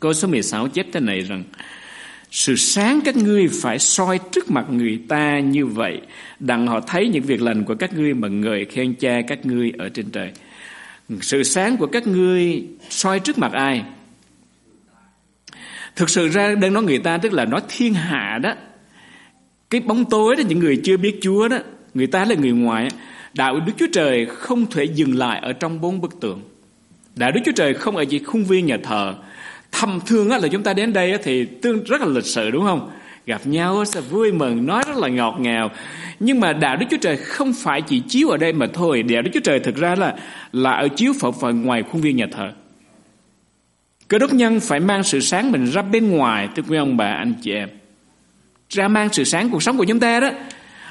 Câu số 16 chép thế này rằng, Sự sáng các ngươi phải soi trước mặt người ta như vậy, Đặng họ thấy những việc lành của các ngươi Mà ngợi khen cha các ngươi ở trên trời. Sự sáng của các ngươi soi trước mặt ai? Thực sự ra đang nói người ta, Tức là nói thiên hạ đó. Cái bóng tối đó, Những người chưa biết Chúa đó, Người ta là người ngoài Đạo Đức Chúa Trời không thể dừng lại Ở trong bốn bức tường đại Đức Chúa Trời không ở chỉ khuôn viên nhà thờ Thầm thương là chúng ta đến đây thì tương rất là lịch sự đúng không? Gặp nhau sẽ vui mừng, nói rất là ngọt ngào. Nhưng mà đạo Đức Chúa Trời không phải chỉ chiếu ở đây mà thôi. Đạo Đức Chúa Trời thực ra là là ở chiếu phật phần ngoài khuôn viên nhà thờ. Cơ đốc nhân phải mang sự sáng mình ra bên ngoài, thưa quý ông bà, anh chị em. Ra mang sự sáng cuộc sống của chúng ta đó.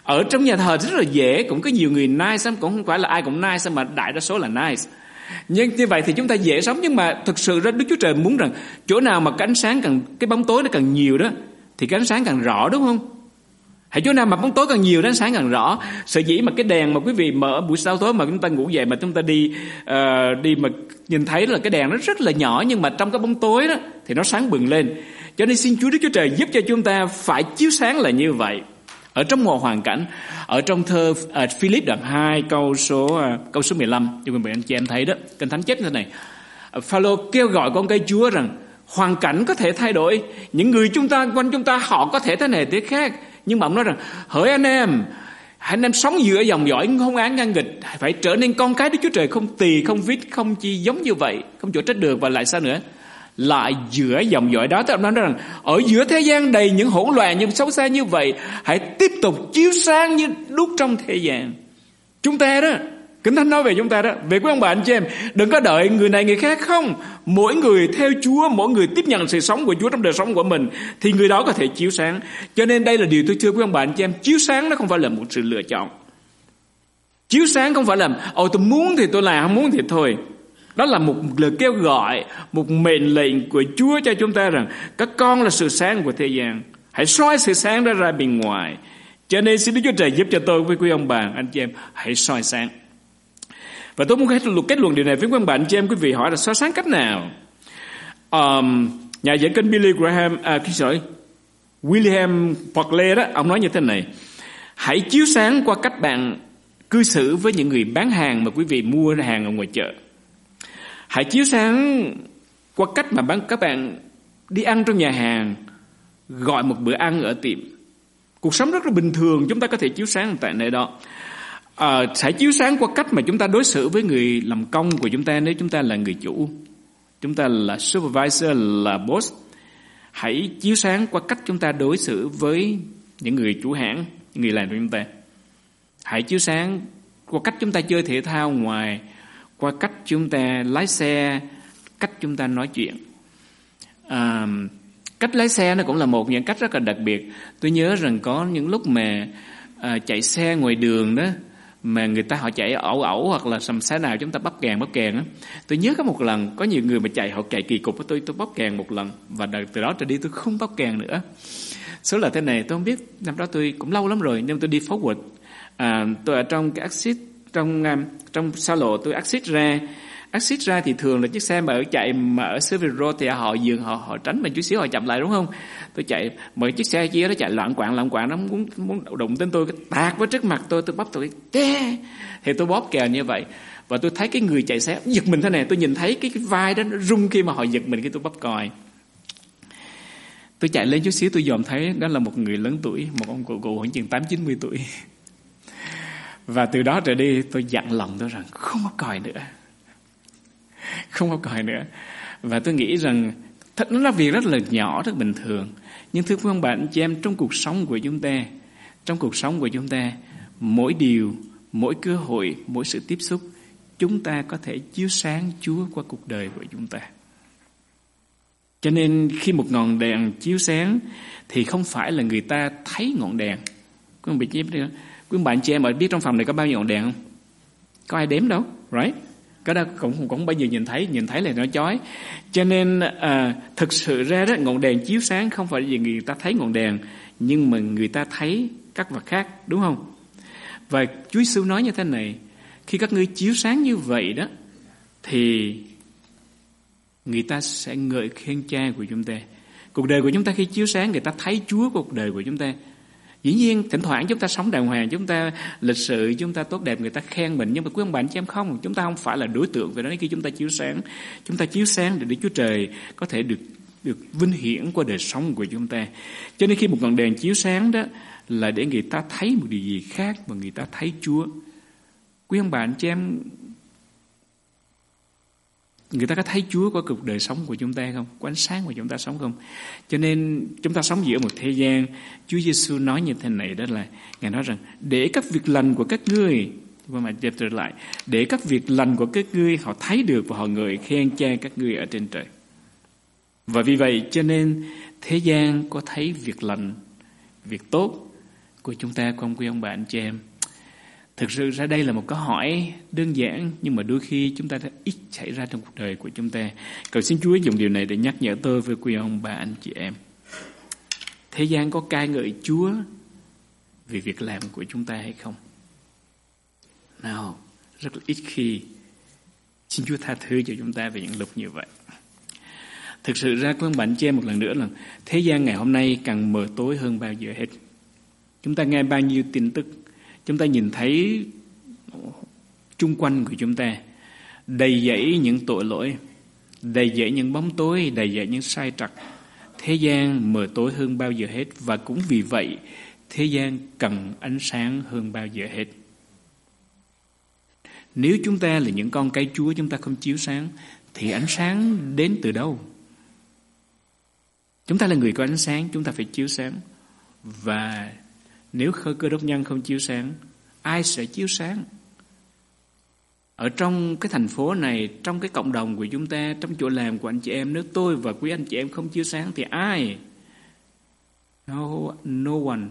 Ở trong nhà thờ rất là dễ, cũng có nhiều người nice lắm, cũng không phải là ai cũng nice mà đại đa số là nice. Nhưng như vậy thì chúng ta dễ sống nhưng mà thực sự ra Đức Chúa Trời muốn rằng chỗ nào mà cái ánh sáng càng cái bóng tối nó càng nhiều đó thì cái ánh sáng càng rõ đúng không? Hãy chỗ nào mà bóng tối càng nhiều ánh sáng càng rõ. Sở dĩ mà cái đèn mà quý vị mở buổi sáng tối mà chúng ta ngủ dậy mà chúng ta đi uh, đi mà nhìn thấy là cái đèn nó rất là nhỏ nhưng mà trong cái bóng tối đó thì nó sáng bừng lên. Cho nên xin Chúa Đức Chúa Trời giúp cho chúng ta phải chiếu sáng là như vậy ở trong một hoàn cảnh ở trong thơ uh, Philip đoạn 2 câu số uh, câu số 15 cho mình anh chị em thấy đó kinh thánh chết như thế này. À, Phaolô kêu gọi con cây Chúa rằng hoàn cảnh có thể thay đổi những người chúng ta quanh chúng ta họ có thể thế này thế khác. Nhưng mà ông nói rằng hỡi anh em anh em sống giữa dòng dõi không án ngang nghịch phải trở nên con cái Đức Chúa Trời không tỳ không vít không chi giống như vậy không chỗ trách được và lại sao nữa? Lại giữa dòng dõi đó. Tôi nói rằng, ở giữa thế gian đầy những hỗn loạn, những xấu xa như vậy, hãy tiếp tục chiếu sáng như đúc trong thế gian. Chúng ta đó, Kính Thánh nói về chúng ta đó. Về quý ông bà, anh chị em, Đừng có đợi người này người khác không. Mỗi người theo Chúa, Mỗi người tiếp nhận sự sống của Chúa trong đời sống của mình, Thì người đó có thể chiếu sáng. Cho nên đây là điều tôi thưa quý ông bà, anh chị em, Chiếu sáng nó không phải là một sự lựa chọn. Chiếu sáng không phải là, Ồ, tôi muốn thì tôi làm, Không muốn thì thôi đó là một lời kêu gọi, một mệnh lệnh của Chúa cho chúng ta rằng các con là sự sáng của thế gian. Hãy soi sự sáng đó ra bên ngoài. Cho nên xin Đức Chúa Trời giúp cho tôi với quý ông bà, anh chị em, hãy soi sáng. Và tôi muốn kết luận, kết luận điều này với quý ông bà, anh chị em, quý vị hỏi là soi sáng cách nào? Um, nhà dẫn kinh Billy Graham, à, cái sorry, William Buckley đó, ông nói như thế này. Hãy chiếu sáng qua cách bạn cư xử với những người bán hàng mà quý vị mua hàng ở ngoài chợ. Hãy chiếu sáng qua cách mà bạn các bạn đi ăn trong nhà hàng, gọi một bữa ăn ở tiệm. Cuộc sống rất là bình thường, chúng ta có thể chiếu sáng tại nơi đó. Ờ, à, hãy chiếu sáng qua cách mà chúng ta đối xử với người làm công của chúng ta nếu chúng ta là người chủ. Chúng ta là supervisor, là boss. Hãy chiếu sáng qua cách chúng ta đối xử với những người chủ hãng, người làm của chúng ta. Hãy chiếu sáng qua cách chúng ta chơi thể thao ngoài qua cách chúng ta lái xe cách chúng ta nói chuyện. À, cách lái xe nó cũng là một những cách rất là đặc biệt. Tôi nhớ rằng có những lúc mà à, chạy xe ngoài đường đó mà người ta họ chạy ẩu ẩu hoặc là sầm xe nào chúng ta bắp kèn bắp kèn á. Tôi nhớ có một lần có nhiều người mà chạy họ chạy kỳ cục tôi tôi bắp kèn một lần. Và từ đó trở đi tôi không bắp kèn nữa. Số là thế này tôi không biết năm đó tôi cũng lâu lắm rồi nhưng tôi đi forward à, tôi ở trong cái axit trong à, trong xa lộ tôi axit ra. Axit ra thì thường là chiếc xe mà ở chạy mà ở Seville Road thì họ dừng họ họ tránh mình chút xíu họ chậm lại đúng không? Tôi chạy mở chiếc xe kia nó chạy loạn quạng loạn quạng nó muốn muốn đụng đến tôi tạt vào trước mặt tôi tôi bóp tôi té! Thì tôi bóp kèo như vậy. Và tôi thấy cái người chạy xe giật mình thế này tôi nhìn thấy cái, cái vai đó nó rung khi mà họ giật mình khi tôi bóp còi. Tôi chạy lên chút xíu tôi dòm thấy đó là một người lớn tuổi một ông cụ cụ khoảng chừng tám chín mươi tuổi và từ đó trở đi, tôi dặn lòng tôi rằng không có còi nữa. Không có còi nữa. Và tôi nghĩ rằng thật, nó là việc rất là nhỏ, rất bình thường. Nhưng thưa quý ông bạn chị em, trong cuộc sống của chúng ta, trong cuộc sống của chúng ta, mỗi điều, mỗi cơ hội, mỗi sự tiếp xúc, chúng ta có thể chiếu sáng Chúa qua cuộc đời của chúng ta. Cho nên khi một ngọn đèn chiếu sáng thì không phải là người ta thấy ngọn đèn. Quý ông bị chép đi quý bạn chị em ở biết trong phòng này có bao nhiêu ngọn đèn không? Có ai đếm đâu right? Cái đó cũng cũng không bao giờ nhìn thấy nhìn thấy là nó chói. Cho nên à, thực sự ra đó ngọn đèn chiếu sáng không phải vì người ta thấy ngọn đèn nhưng mà người ta thấy các vật khác đúng không? Và Chúa Giêsu nói như thế này khi các ngươi chiếu sáng như vậy đó thì người ta sẽ ngợi khen cha của chúng ta. Cuộc đời của chúng ta khi chiếu sáng người ta thấy Chúa cuộc đời của chúng ta. Dĩ nhiên, thỉnh thoảng chúng ta sống đàng hoàng, Chúng ta lịch sự, Chúng ta tốt đẹp, người ta khen mình. Nhưng mà quý ông bạn chị em không, Chúng ta không phải là đối tượng Về đó. Khi chúng ta chiếu sáng, Chúng ta chiếu sáng để Đức Chúa Trời Có thể được được vinh hiển qua đời sống của chúng ta. Cho nên khi một ngọn đèn chiếu sáng đó Là để người ta thấy một điều gì khác Mà người ta thấy Chúa. Quý ông bạn chị em người ta có thấy Chúa qua cuộc đời sống của chúng ta không? Có ánh sáng của chúng ta sống không? Cho nên chúng ta sống giữa một thế gian Chúa Giêsu nói như thế này đó là Ngài nói rằng để các việc lành của các ngươi và mà dẹp trở lại để các việc lành của các ngươi họ thấy được và họ ngợi khen cha các ngươi ở trên trời. Và vì vậy cho nên thế gian có thấy việc lành, việc tốt của chúng ta không quý ông bà, anh, chị em Thực sự ra đây là một câu hỏi đơn giản nhưng mà đôi khi chúng ta đã ít xảy ra trong cuộc đời của chúng ta. Cầu xin Chúa dùng điều này để nhắc nhở tôi với quý ông bà anh chị em. Thế gian có ca ngợi Chúa vì việc làm của chúng ta hay không? Nào, rất là ít khi xin Chúa tha thứ cho chúng ta về những lúc như vậy. Thực sự ra con ông che một lần nữa là thế gian ngày hôm nay càng mờ tối hơn bao giờ hết. Chúng ta nghe bao nhiêu tin tức chúng ta nhìn thấy chung quanh của chúng ta, đầy dẫy những tội lỗi, đầy dẫy những bóng tối, đầy dẫy những sai trật. Thế gian mờ tối hơn bao giờ hết và cũng vì vậy, thế gian cần ánh sáng hơn bao giờ hết. Nếu chúng ta là những con cái chúa chúng ta không chiếu sáng, thì ánh sáng đến từ đâu? Chúng ta là người có ánh sáng, chúng ta phải chiếu sáng. Và nếu khơi cơ đốc nhân không chiếu sáng, ai sẽ chiếu sáng? Ở trong cái thành phố này, trong cái cộng đồng của chúng ta, trong chỗ làm của anh chị em, nếu tôi và quý anh chị em không chiếu sáng thì ai? No, no one.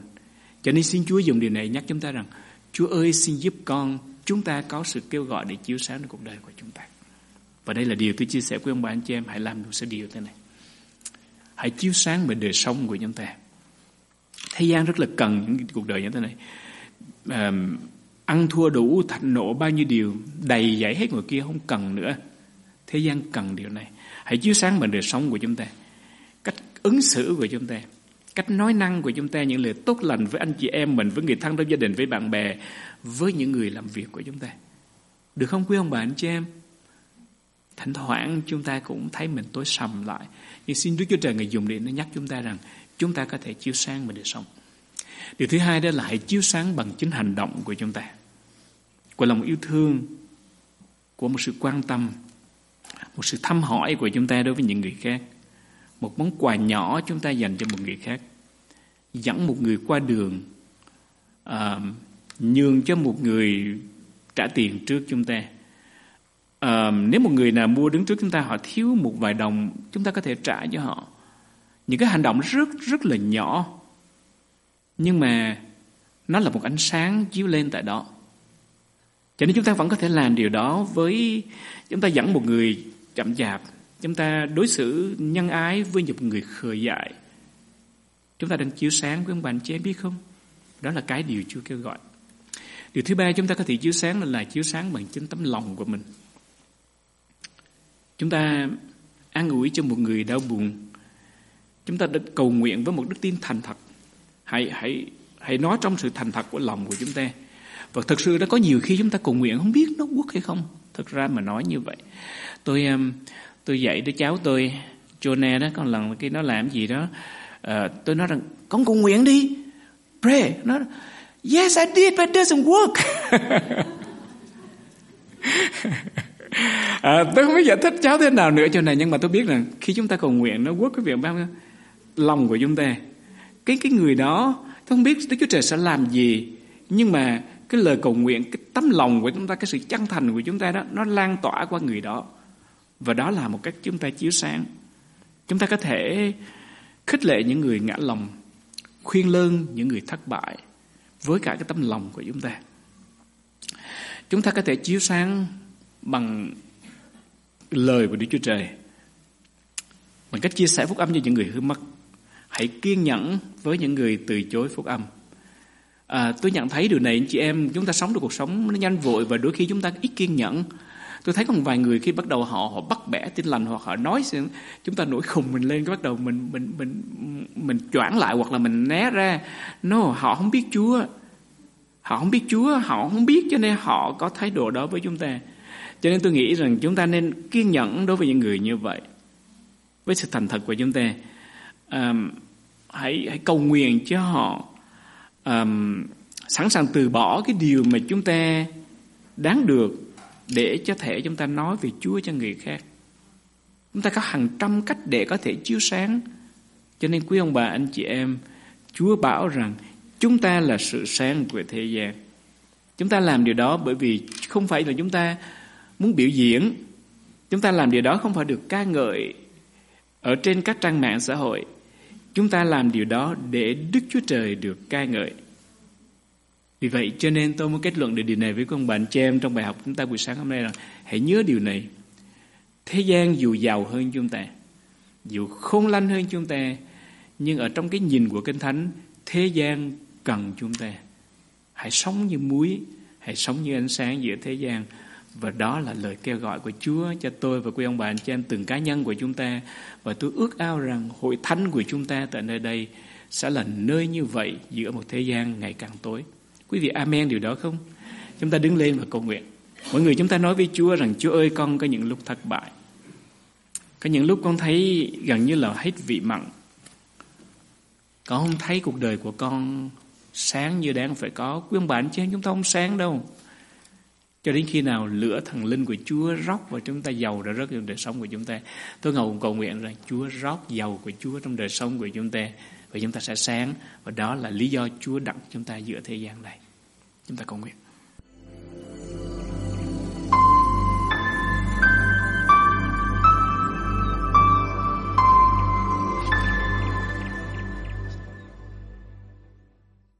Cho nên xin Chúa dùng điều này nhắc chúng ta rằng, Chúa ơi xin giúp con, chúng ta có sự kêu gọi để chiếu sáng cuộc đời của chúng ta. Và đây là điều tôi chia sẻ với ông bà anh chị em, hãy làm được số điều thế này. Hãy chiếu sáng về đời sống của chúng ta. Thế gian rất là cần những cuộc đời như thế này. À, ăn thua đủ, thạnh nộ bao nhiêu điều, đầy dẫy hết người kia không cần nữa. Thế gian cần điều này. Hãy chiếu sáng bằng đời sống của chúng ta. Cách ứng xử của chúng ta. Cách nói năng của chúng ta, những lời tốt lành với anh chị em mình, với người thân trong gia đình, với bạn bè, với những người làm việc của chúng ta. Được không quý ông bà anh chị em? Thỉnh thoảng chúng ta cũng thấy mình tối sầm lại. Nhưng xin Đức Chúa Trời Ngài dùng điện nó nhắc chúng ta rằng chúng ta có thể chiếu sáng mình đời sống. Điều thứ hai đó là hãy chiếu sáng bằng chính hành động của chúng ta. Của lòng yêu thương, của một sự quan tâm, một sự thăm hỏi của chúng ta đối với những người khác. Một món quà nhỏ chúng ta dành cho một người khác. Dẫn một người qua đường, à, nhường cho một người trả tiền trước chúng ta. À, nếu một người nào mua đứng trước chúng ta họ thiếu một vài đồng, chúng ta có thể trả cho họ những cái hành động rất rất là nhỏ. Nhưng mà nó là một ánh sáng chiếu lên tại đó. Cho nên chúng ta vẫn có thể làm điều đó với chúng ta dẫn một người chậm chạp. Chúng ta đối xử nhân ái với một người khờ dại. Chúng ta đang chiếu sáng với ông bạn chị em biết không? Đó là cái điều Chúa kêu gọi. Điều thứ ba chúng ta có thể chiếu sáng là chiếu sáng bằng chính tấm lòng của mình. Chúng ta an ủi cho một người đau buồn. Chúng ta đã cầu nguyện với một đức tin thành thật. Hãy hãy hãy nói trong sự thành thật của lòng của chúng ta. Và thật sự đã có nhiều khi chúng ta cầu nguyện không biết nó quốc hay không. thực ra mà nói như vậy. Tôi um, tôi dạy đứa cháu tôi Jonah đó con lần cái nó làm gì đó uh, tôi nói rằng con cầu nguyện đi pray nó yes I did but it doesn't work à, tôi không biết giải thích cháu thế nào nữa cho này nhưng mà tôi biết là khi chúng ta cầu nguyện nó quốc cái việc bao lòng của chúng ta. Cái cái người đó không biết Đức Chúa Trời sẽ làm gì, nhưng mà cái lời cầu nguyện, cái tấm lòng của chúng ta, cái sự chân thành của chúng ta đó, nó lan tỏa qua người đó. Và đó là một cách chúng ta chiếu sáng. Chúng ta có thể khích lệ những người ngã lòng, khuyên lơn những người thất bại với cả cái tấm lòng của chúng ta. Chúng ta có thể chiếu sáng bằng lời của Đức Chúa Trời, bằng cách chia sẻ phúc âm cho những người hư mất hãy kiên nhẫn với những người từ chối phúc âm. À, tôi nhận thấy điều này anh chị em chúng ta sống được cuộc sống nó nhanh vội và đôi khi chúng ta ít kiên nhẫn. Tôi thấy có một vài người khi bắt đầu họ họ bắt bẻ tin lành hoặc họ nói chúng ta nổi khùng mình lên cái bắt đầu mình mình mình mình choảng lại hoặc là mình né ra. No họ không biết Chúa. Họ không biết Chúa họ không biết cho nên họ có thái độ đó với chúng ta. Cho nên tôi nghĩ rằng chúng ta nên kiên nhẫn đối với những người như vậy với sự thành thật của chúng ta um, hãy hãy cầu nguyện cho họ um, sẵn sàng từ bỏ cái điều mà chúng ta đáng được để cho thể chúng ta nói về Chúa cho người khác. Chúng ta có hàng trăm cách để có thể chiếu sáng. Cho nên quý ông bà anh chị em, Chúa bảo rằng chúng ta là sự sáng của thế gian. Chúng ta làm điều đó bởi vì không phải là chúng ta muốn biểu diễn. Chúng ta làm điều đó không phải được ca ngợi ở trên các trang mạng xã hội. Chúng ta làm điều đó để Đức Chúa Trời được ca ngợi. Vì vậy cho nên tôi muốn kết luận được điều này với con bạn chị em trong bài học chúng ta buổi sáng hôm nay là hãy nhớ điều này. Thế gian dù giàu hơn chúng ta, dù khôn lanh hơn chúng ta, nhưng ở trong cái nhìn của Kinh Thánh, thế gian cần chúng ta. Hãy sống như muối, hãy sống như ánh sáng giữa thế gian. Và đó là lời kêu gọi của Chúa cho tôi và quý ông bà anh chị em, từng cá nhân của chúng ta. Và tôi ước ao rằng hội thánh của chúng ta tại nơi đây sẽ là nơi như vậy giữa một thế gian ngày càng tối. Quý vị amen điều đó không? Chúng ta đứng lên và cầu nguyện. mọi người chúng ta nói với Chúa rằng, Chúa ơi, con có những lúc thất bại. Có những lúc con thấy gần như là hết vị mặn. Con không thấy cuộc đời của con sáng như đáng phải có. Quý ông bạn chứ chúng ta không sáng đâu. Cho đến khi nào lửa thần linh của Chúa rót vào chúng ta giàu đã rớt trong đời sống của chúng ta. Tôi ngầu cầu nguyện rằng Chúa rót giàu của Chúa trong đời sống của chúng ta. Và chúng ta sẽ sáng. Và đó là lý do Chúa đặt chúng ta giữa thế gian này. Chúng ta cầu nguyện.